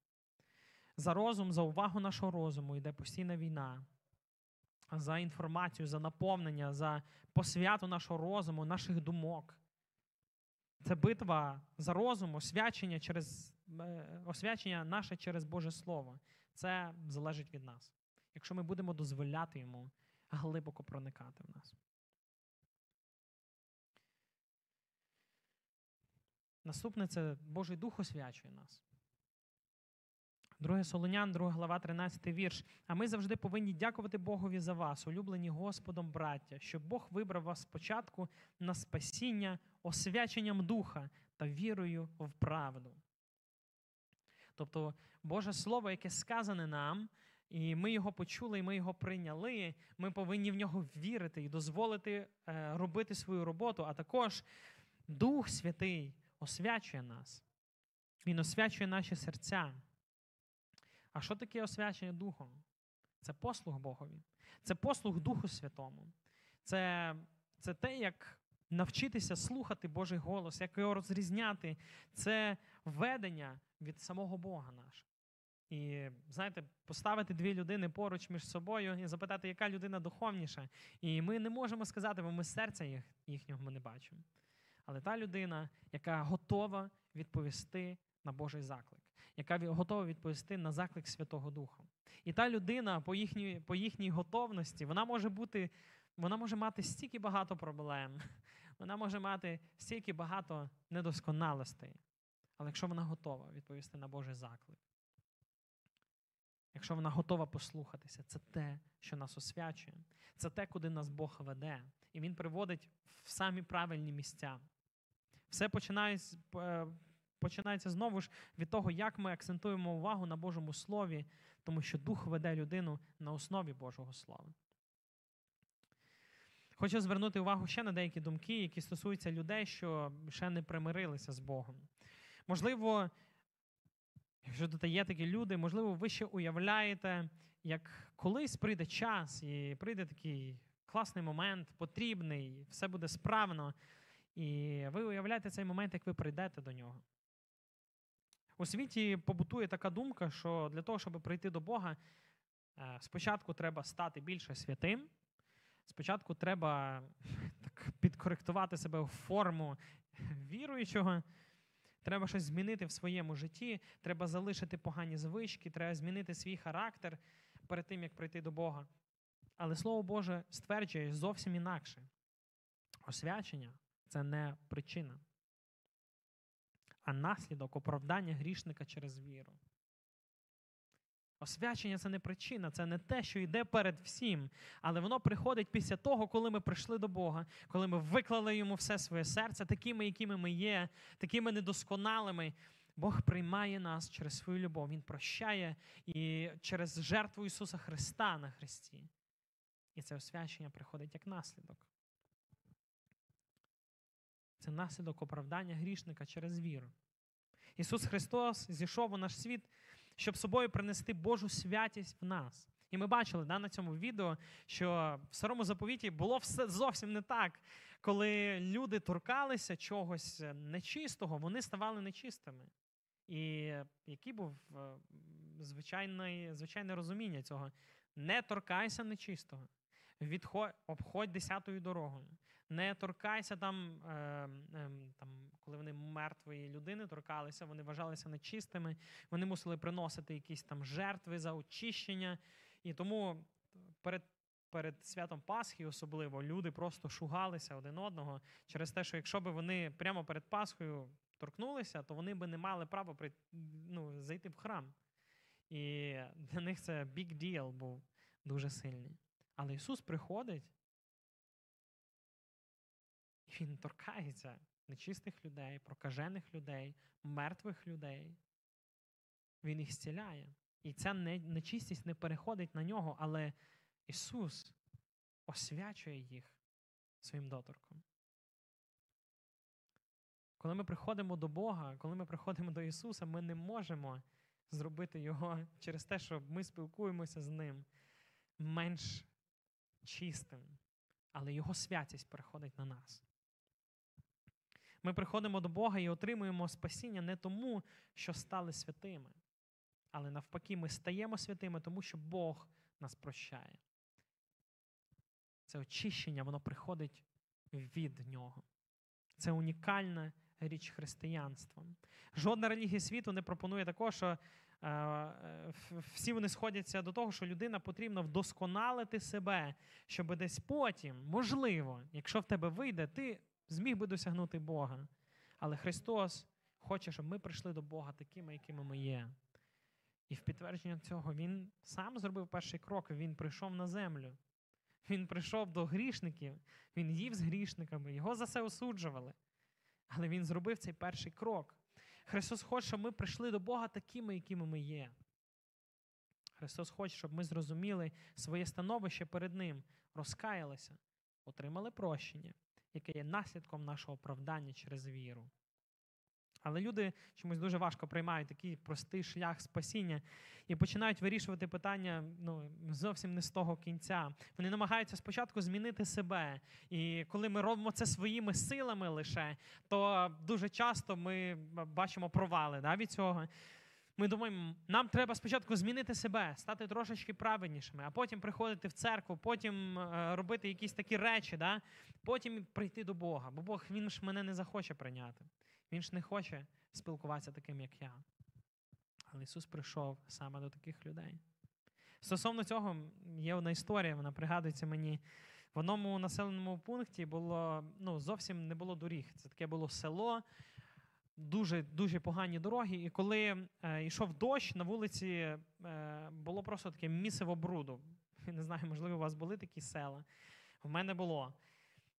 За розум, за увагу нашого розуму йде постійна війна. За інформацію, за наповнення, за посвяту нашого розуму, наших думок. Це битва за розум, освячення через е, освячення наше через Боже Слово. Це залежить від нас. Якщо ми будемо дозволяти йому глибоко проникати в нас. Наступне це Божий Дух освячує нас. Друге Солонян, 2 глава, 13 вірш. А ми завжди повинні дякувати Богові за вас, улюблені Господом, браття, щоб Бог вибрав вас спочатку на спасіння освяченням духа та вірою в правду. Тобто Боже Слово, яке сказане нам, і ми його почули, і ми його прийняли, ми повинні в нього вірити і дозволити е, робити свою роботу, а також Дух Святий освячує нас. Він освячує наші серця. А що таке освячення Духом? Це послуг Богові. Це послуг Духу Святому. Це, це те, як навчитися слухати Божий голос, як його розрізняти. Це ведення від самого Бога нашого. І знаєте, поставити дві людини поруч між собою і запитати, яка людина духовніша. І ми не можемо сказати, бо ми серця їх, їхнього ми не бачимо. Але та людина, яка готова відповісти на Божий заклик, яка готова відповісти на заклик Святого Духа. І та людина по їхній, по їхній готовності, вона може бути, вона може мати стільки багато проблем, [LAUGHS] вона може мати стільки багато недосконалостей. Але якщо вона готова відповісти на Божий заклик, якщо вона готова послухатися, це те, що нас освячує, це те, куди нас Бог веде. І Він приводить в самі правильні місця. Все починається, е, починається знову ж від того, як ми акцентуємо увагу на Божому Слові, тому що Дух веде людину на основі Божого Слова. Хочу звернути увагу ще на деякі думки, які стосуються людей, що ще не примирилися з Богом. Можливо, якщо тут є такі люди, можливо, ви ще уявляєте, як колись прийде час і прийде такий класний момент, потрібний, все буде справно. І ви уявляєте цей момент, як ви прийдете до нього. У світі побутує така думка, що для того, щоб прийти до Бога, е, спочатку треба стати більше святим, спочатку треба [LAUGHS] так підкоректувати себе в форму віруючого. Треба щось змінити в своєму житті, треба залишити погані звички, треба змінити свій характер перед тим, як прийти до Бога. Але Слово Боже стверджує зовсім інакше. Освячення це не причина, а наслідок оправдання грішника через віру. Освячення це не причина, це не те, що йде перед всім, але воно приходить після того, коли ми прийшли до Бога, коли ми виклали йому все своє серце, такими, якими ми є, такими недосконалими. Бог приймає нас через свою любов. Він прощає і через жертву Ісуса Христа на Христі. І це освячення приходить як наслідок. Це наслідок оправдання грішника через віру. Ісус Христос зійшов у наш світ, щоб собою принести Божу святість в нас. І ми бачили да, на цьому відео, що в старому заповіті було все зовсім не так. Коли люди торкалися чогось нечистого, вони ставали нечистими. І який був е, звичайне, звичайне розуміння цього? Не торкайся нечистого. Відходь, обходь десятою дорогою. Не торкайся там, е, е, там, коли вони мертвої людини торкалися, вони вважалися нечистими, вони мусили приносити якісь там жертви за очищення. І тому перед, перед святом Пасхи особливо люди просто шугалися один одного через те, що якщо б вони прямо перед Пасхою торкнулися, то вони би не мали права при, ну, зайти в храм. І для них це big deal був дуже сильний. Але Ісус приходить, Він торкається нечистих людей, прокажених людей, мертвих людей. Він їх зціляє. І ця нечистість не переходить на нього, але Ісус освячує їх своїм доторком. Коли ми приходимо до Бога, коли ми приходимо до Ісуса, ми не можемо зробити Його через те, що ми спілкуємося з Ним менш чистим, але Його святість переходить на нас. Ми приходимо до Бога і отримуємо спасіння не тому, що стали святими, але навпаки, ми стаємо святими, тому що Бог нас прощає. Це очищення, воно приходить від Нього. Це унікальна річ християнства. Жодна релігія світу не пропонує такого, що е, всі вони сходяться до того, що людина потрібно вдосконалити себе, щоб десь потім, можливо, якщо в тебе вийде, ти зміг би досягнути Бога. Але Христос хоче, щоб ми прийшли до Бога такими, якими ми є. І в підтвердження цього Він сам зробив перший крок, Він прийшов на землю. Він прийшов до грішників, він їв з грішниками, його за це осуджували. Але він зробив цей перший крок. Христос хоче, щоб ми прийшли до Бога такими, якими ми є. Христос хоче, щоб ми зрозуміли своє становище перед Ним, розкаялися, отримали прощення, яке є наслідком нашого оправдання через віру. Але люди чомусь дуже важко приймають такий простий шлях спасіння і починають вирішувати питання ну, зовсім не з того кінця. Вони намагаються спочатку змінити себе. І коли ми робимо це своїми силами лише, то дуже часто ми бачимо провали да, від цього. Ми думаємо, нам треба спочатку змінити себе, стати трошечки праведнішими, а потім приходити в церкву, потім е, робити якісь такі речі, да? потім прийти до Бога. Бо Бог він ж мене не захоче прийняти. Він ж не хоче спілкуватися таким, як я. Але Ісус прийшов саме до таких людей. Стосовно цього є одна історія, вона пригадується мені. В одному населеному пункті було ну, зовсім не було доріг. Це таке було село, дуже дуже погані дороги. І коли е, йшов дощ, на вулиці е, було просто таке місиво бруду. [LAUGHS] Не знаю, можливо, у вас були такі села. В мене було.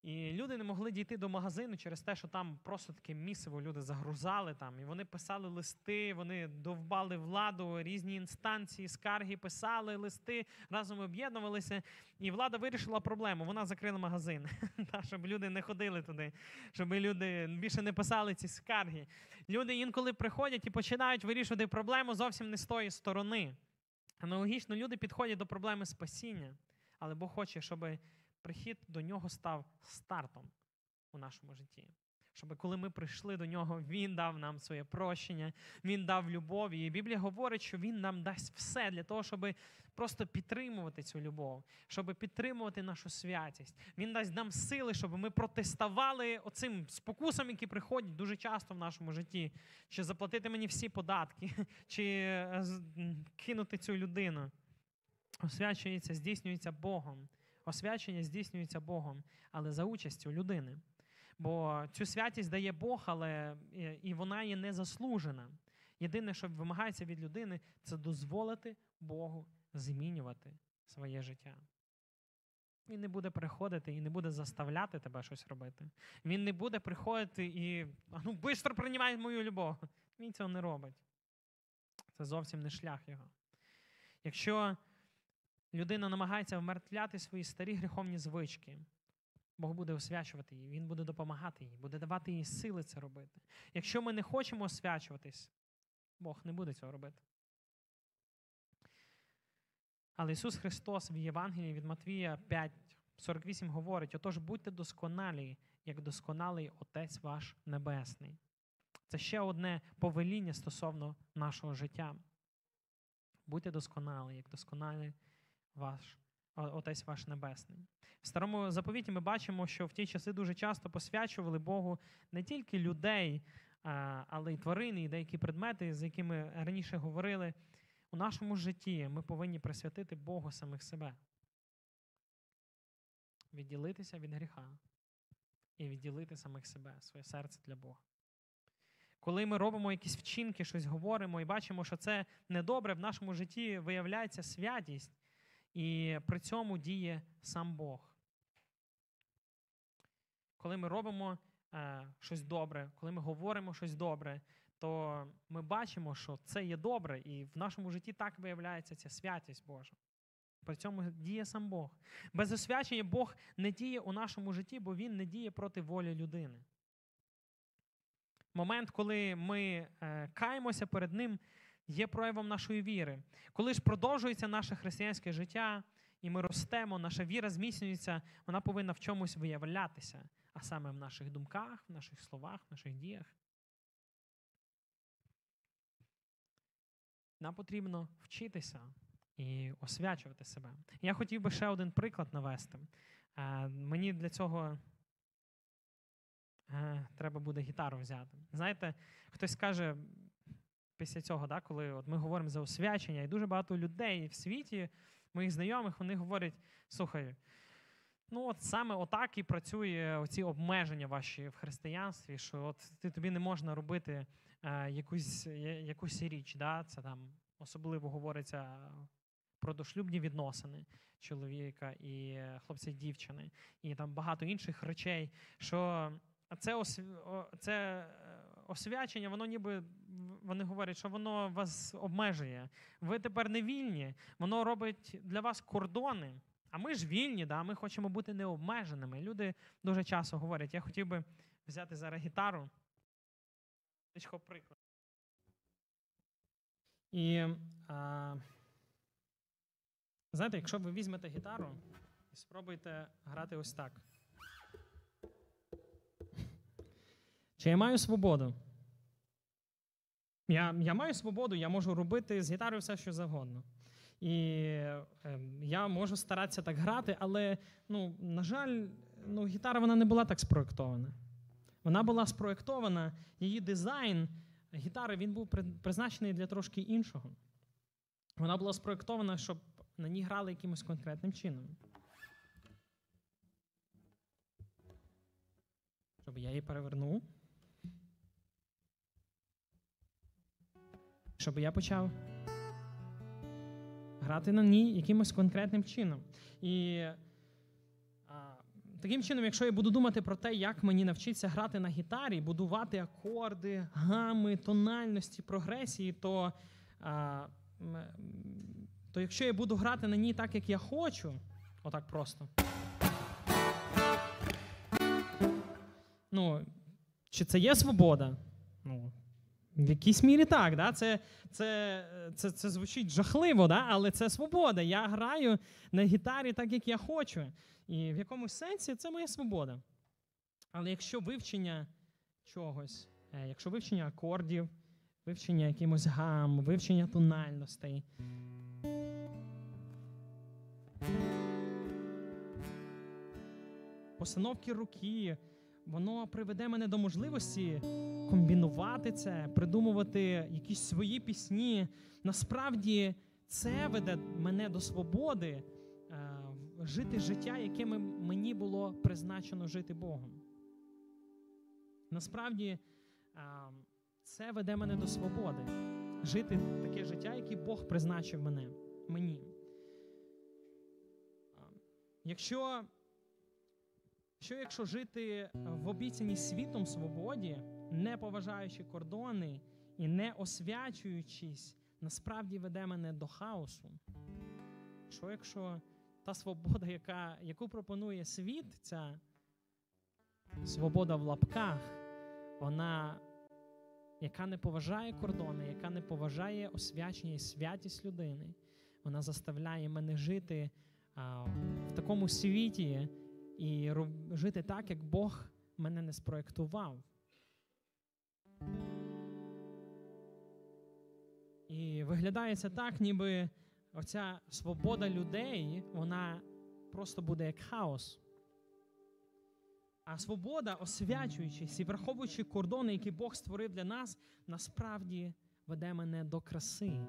І люди не могли дійти до магазину через те, що там просто таке місиво люди загрузали там. І вони писали листи, вони довбали владу, різні інстанції, скарги писали листи, разом об'єднувалися. І влада вирішила проблему. Вона закрила магазин, [LAUGHS] щоб люди не ходили туди, щоб люди більше не писали ці скарги. Люди інколи приходять і починають вирішувати проблему зовсім не з тої сторони. Аналогічно, люди підходять до проблеми спасіння, але Бог хоче, щоб прихід до нього став стартом у нашому житті. Щоб коли ми прийшли до нього, Він дав нам своє прощення, Він дав любов. І Біблія говорить, що Він нам дасть все для того, щоб просто підтримувати цю любов, щоб підтримувати нашу святість. Він дасть нам сили, щоб ми протиставали оцим спокусам, які приходять дуже часто в нашому житті. Чи заплатити мені всі податки, [LAUGHS] чи е, кинути цю людину. Освячується, здійснюється Богом. Освячення здійснюється Богом, але за участю людини. Бо цю святість дає Бог, але і- і вона є незаслужена. Єдине, що вимагається від людини, це дозволити Богу змінювати своє життя. Він не буде приходити і не буде заставляти тебе щось робити. Він не буде приходити і «А ну швидко приймай мою любов. Він цього не робить. Це зовсім не шлях його. Якщо людина намагається вмертвляти свої старі гріховні звички, Бог буде освячувати її, Він буде допомагати їй, буде давати їй сили це робити. Якщо ми не хочемо освячуватись, Бог не буде цього робити. Але Ісус Христос в Євангелії від Матвія 5, 48 говорить: отож будьте досконалі, як досконалий Отець ваш Небесний. Це ще одне повеління стосовно нашого життя. Будьте досконалі, як досконалий ваш Отець ваш Небесний. В старому заповіті ми бачимо, що в ті часи дуже часто посвячували Богу не тільки людей, але й тварини, і деякі предмети, з якими раніше говорили. У нашому житті ми повинні присвятити Богу самих себе, відділитися від гріха і відділити самих себе, своє серце для Бога. Коли ми робимо якісь вчинки, щось говоримо і бачимо, що це недобре, в нашому житті виявляється святість, і при цьому діє сам Бог. Коли ми робимо е, щось добре, коли ми говоримо щось добре, то ми бачимо, що це є добре, і в нашому житті так виявляється ця святість Божа. При цьому діє сам Бог. Без освячення Бог не діє у нашому житті, бо Він не діє проти волі людини. Момент, коли ми е, каємося перед Ним, є проявом нашої віри. Коли ж продовжується наше християнське життя, і ми ростемо, наша віра зміцнюється, вона повинна в чомусь виявлятися, а саме в наших думках, в наших словах, в наших діях. Нам потрібно вчитися і освячувати себе. Я хотів би ще один приклад навести. Е, Мені для цього е, треба буде гітару взяти. Знаєте, хтось каже після цього, да, коли от ми говоримо за освячення, і дуже багато людей в світі, моїх знайомих, вони говорять: слухай, ну от саме отак і працює оці обмеження ваші в християнстві, що от ти тобі не можна робити е, якусь, я- якусь річ. Да? Це там особливо говориться про дошлюбні відносини чоловіка і хлопця дівчини, і там багато інших речей, що це, ос, це е, освячення, воно ніби вони говорять, що воно вас обмежує. Ви тепер не вільні, воно робить для вас кордони. А ми ж вільні, да? ми хочемо бути необмеженими. Люди дуже часто говорять, я хотів би взяти зараз гітару. Приклад. І а, знаєте, якщо ви візьмете гітару і спробуйте грати ось так. Чи я маю свободу? Я, я маю свободу, я можу робити з гітарою все, що завгодно. І е, я можу старатися так грати, але, ну, на жаль, ну, гітара вона не була так спроєктована. Вона була спроєктована, її дизайн гітари він був призначений для трошки іншого. Вона була спроєктована, щоб на ній грали якимось конкретним чином. Щоб я її перевернув. Щоб я почав грати на ній якимось конкретним чином. І а, таким чином, якщо я буду думати про те, як мені навчитися грати на гітарі, будувати акорди, гами, тональності, прогресії, то, а, то якщо я буду грати на ній так, як я хочу, отак просто. Ну, чи це є свобода? Ну, в якійсь мірі так, да? це, це, це, це звучить жахливо, да? але це свобода. Я граю на гітарі так, як я хочу. І в якомусь сенсі це моя свобода. Але якщо вивчення чогось, е, якщо вивчення акордів, вивчення якимось гам, вивчення тональностей. Постановки руки, воно приведе мене до можливості комбінувати це, придумувати якісь свої пісні. Насправді це веде мене до свободи е, жити життя, яке мені було призначено жити Богом. Насправді е, це веде мене до свободи. Жити таке життя, яке Бог призначив мене, мені. Якщо що якщо жити в обіцяній світом свободі, не поважаючи кордони і не освячуючись, насправді веде мене до хаосу? Що якщо та свобода, яка, яку пропонує світ, ця свобода в лапках, вона, яка не поважає кордони, яка не поважає освячення і святість людини, вона заставляє мене жити а, в такому світі і жити так, як Бог мене не спроектував. І виглядає це так, ніби оця свобода людей, вона просто буде як хаос. А свобода, освячуючись і враховуючи кордони, які Бог створив для нас, насправді веде мене до краси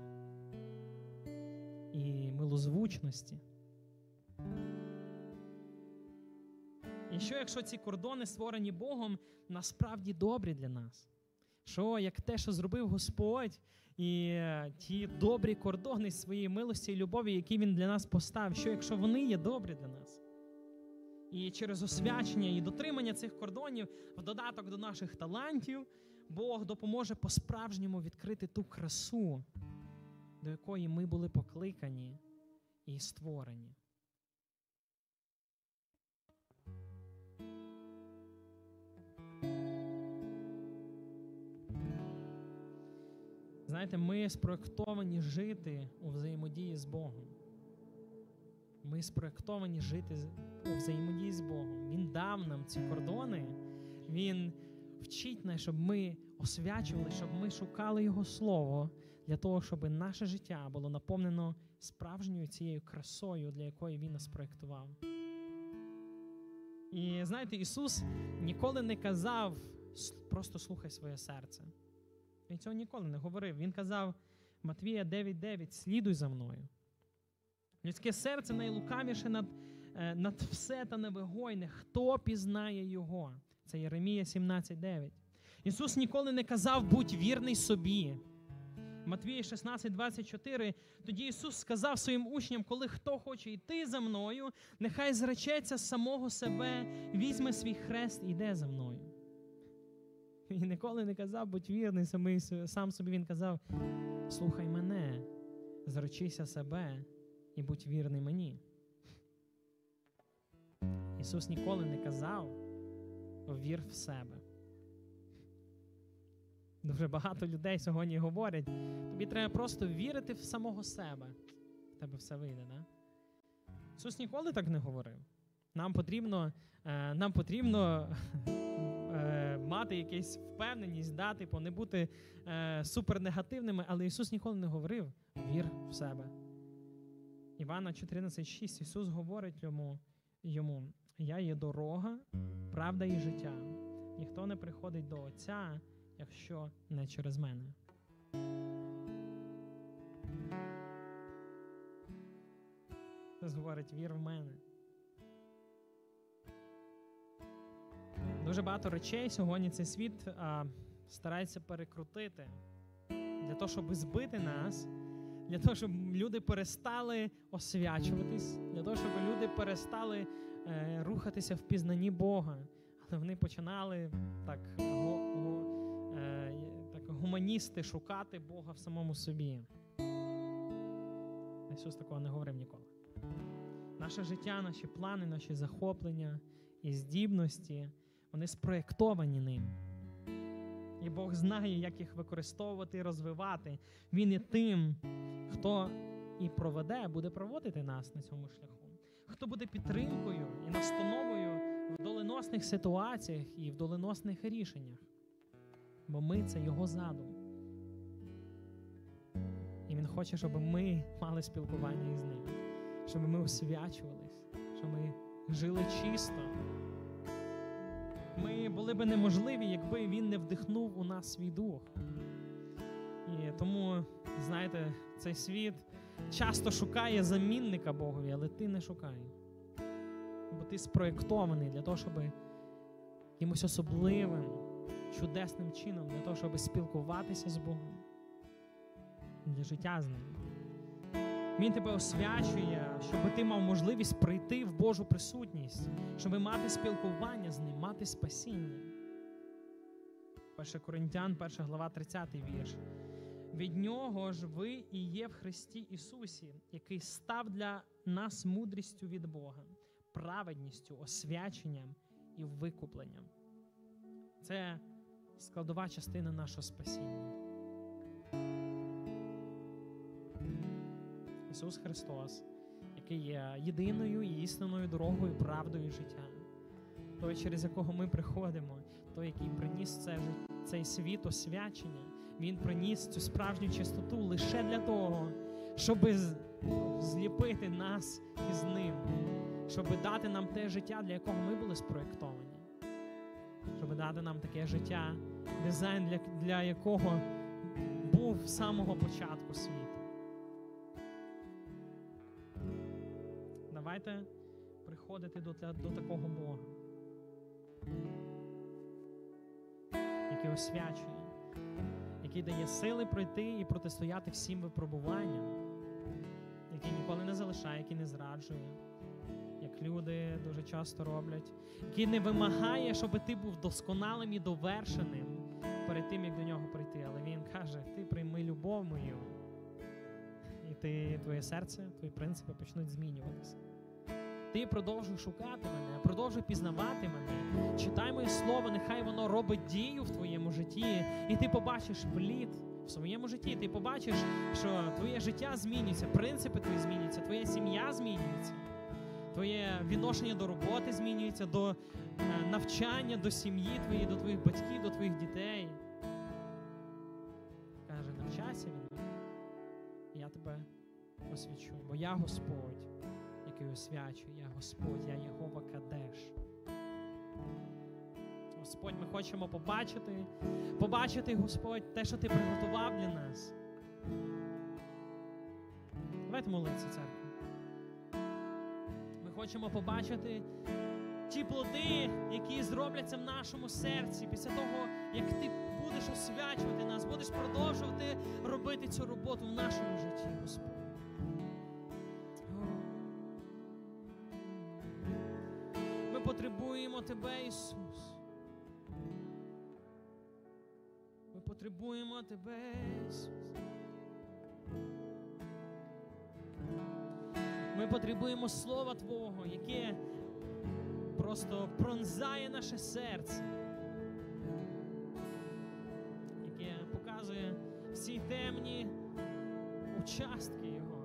і милозвучності. І що, якщо ці кордони, створені Богом, насправді добрі для нас? Що як те, що зробив Господь, і е, ті добрі кордони своєї милості і любові, які Він для нас поставив, що якщо вони є добрі для нас? І через освячення і дотримання цих кордонів, в додаток до наших талантів, Бог допоможе по-справжньому відкрити ту красу, до якої ми були покликані і створені. Знаєте, ми спроектовані жити у взаємодії з Богом. Ми спроектовані жити у взаємодії з Богом. Він дав нам ці кордони. Він вчить нас, щоб ми освячували, щоб ми шукали Його Слово для того, щоб наше життя було наповнено справжньою цією красою, для якої Він нас проєктував. І знаєте, Ісус ніколи не казав просто слухай своє серце. Він цього ніколи не говорив. Він казав Матвія 9:9, слідуй за мною. Людське серце найлукавіше над, е, над все та невигойне. Хто пізнає його? Це Єремія 17:9. Ісус ніколи не казав будь вірний собі. Матвія 16:24. Тоді Ісус сказав своїм учням, коли хто хоче йти за мною, нехай зречеться самого себе, візьме свій хрест і йде за мною. Він ніколи не казав, будь вірний самий, сам собі він казав: слухай мене, зречися себе і будь вірний мені. Ісус ніколи не казав, вір в себе. Дуже багато людей сьогодні говорять, тобі треба просто вірити в самого себе. В тебе все вийде, да? Ісус ніколи так не говорив. Нам потрібно, е, нам потрібно [LAUGHS] е, мати якусь впевненість, да, типу, не бути е, супернегативними, але Ісус ніколи не говорив вір в себе. Івана 14,6 Ісус говорить йому, йому: Я є дорога, правда і життя. Ніхто не приходить до Отця, якщо не через мене. Ісус говорить, вір в мене. Дуже багато речей сьогодні цей світ а, старається перекрутити для того, щоб збити нас, для того, щоб люди перестали освячуватись, для того, щоб люди перестали е, рухатися в пізнанні Бога. Але вони починали так, го, го, е, так гуманісти шукати Бога в самому собі. Ісус такого не говорив ніколи. Наше життя, наші плани, наші захоплення і здібності, вони спроєктовані ним. І Бог знає, як їх використовувати і розвивати. Він є тим, хто і проведе, буде проводити нас на цьому шляху. Хто буде підтримкою і настановою в доленосних ситуаціях і в доленосних рішеннях. Бо ми це його задум. І він хоче, щоб ми мали спілкування із ним, щоб ми освячувались, щоб ми жили чисто. Ми були би неможливі, якби він не вдихнув у нас свій дух. І тому, знаєте, цей світ часто шукає замінника Богові, але ти не шукай. Бо ти спроєктований для того, щоб якимось особливим, чудесним чином, для того, щоб спілкуватися з Богом, для життя з ним. Він тебе освячує, щоб ти мав можливість прийти в Божу присутність, щоб мати спілкування з ним, мати спасіння. 1 Коринтян, 1 глава, 30 вірш. Від нього ж ви і є в Христі Ісусі, який став для нас мудрістю від Бога, праведністю, освяченням і викупленням. Це складова частина нашого спасіння. Ісус Христос, який є єдиною істинною дорогою, правдою життя, той, через якого ми приходимо, той, який приніс це, цей світ освячення, Він приніс цю справжню чистоту лише для того, щоб зліпити нас із ним, щоб дати нам те життя, для якого ми були спроєктовані, щоб дати нам таке життя, дизайн, для, для якого був з самого початку світу. Давайте приходити до, до такого Бога, який освячує, який дає сили пройти і протистояти всім випробуванням, який ніколи не залишає, який не зраджує, як люди дуже часто роблять, який не вимагає, щоб ти був досконалим і довершеним перед тим, як до нього прийти. Але він каже: ти прийми любов мою, і ти, твоє серце, твої принципи почнуть змінюватися. Ти продовжуй шукати мене, продовжуй пізнавати мене. Читай моє слово, нехай воно робить дію в твоєму житті, і ти побачиш плід в своєму житті. Ти побачиш, що твоє життя змінюється, принципи твої змінюються, твоя сім'я змінюється, твоє відношення до роботи змінюється, до е, навчання, до сім'ї твоєї, до твоїх батьків, до твоїх дітей. Каже, навчайся мене, я тебе освячу, бо я Господь який освячує, я Господь, я Єгова Кадеш. Господь, ми хочемо побачити, побачити, Господь, те, що Ти приготував для нас. Давайте молитися, церкву. Ми хочемо побачити ті плоди, які зробляться в нашому серці після того, як ти будеш освячувати нас, будеш продовжувати робити цю роботу в нашому житті, Господь. Потребуємо Тебе, Ісус. Ми потребуємо Тебе, Ісус. Ми потребуємо Слова Твого, яке просто пронзає наше серце, яке показує всі темні участки Його.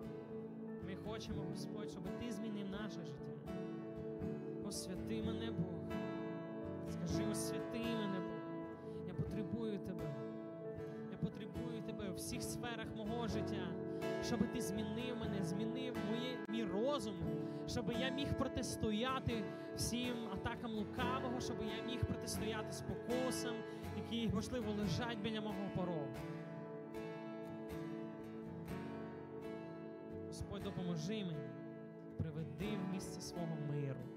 Ми хочемо, Господь, щоб Ти змінив наше життя. Життя, щоб ти змінив мене, змінив моє, мій розум, щоб я міг протистояти всім атакам лукавого, щоб я міг протистояти спокусам, які, можливо, лежать біля мого порогу. Господь, допоможи мені, приведи в місце свого миру.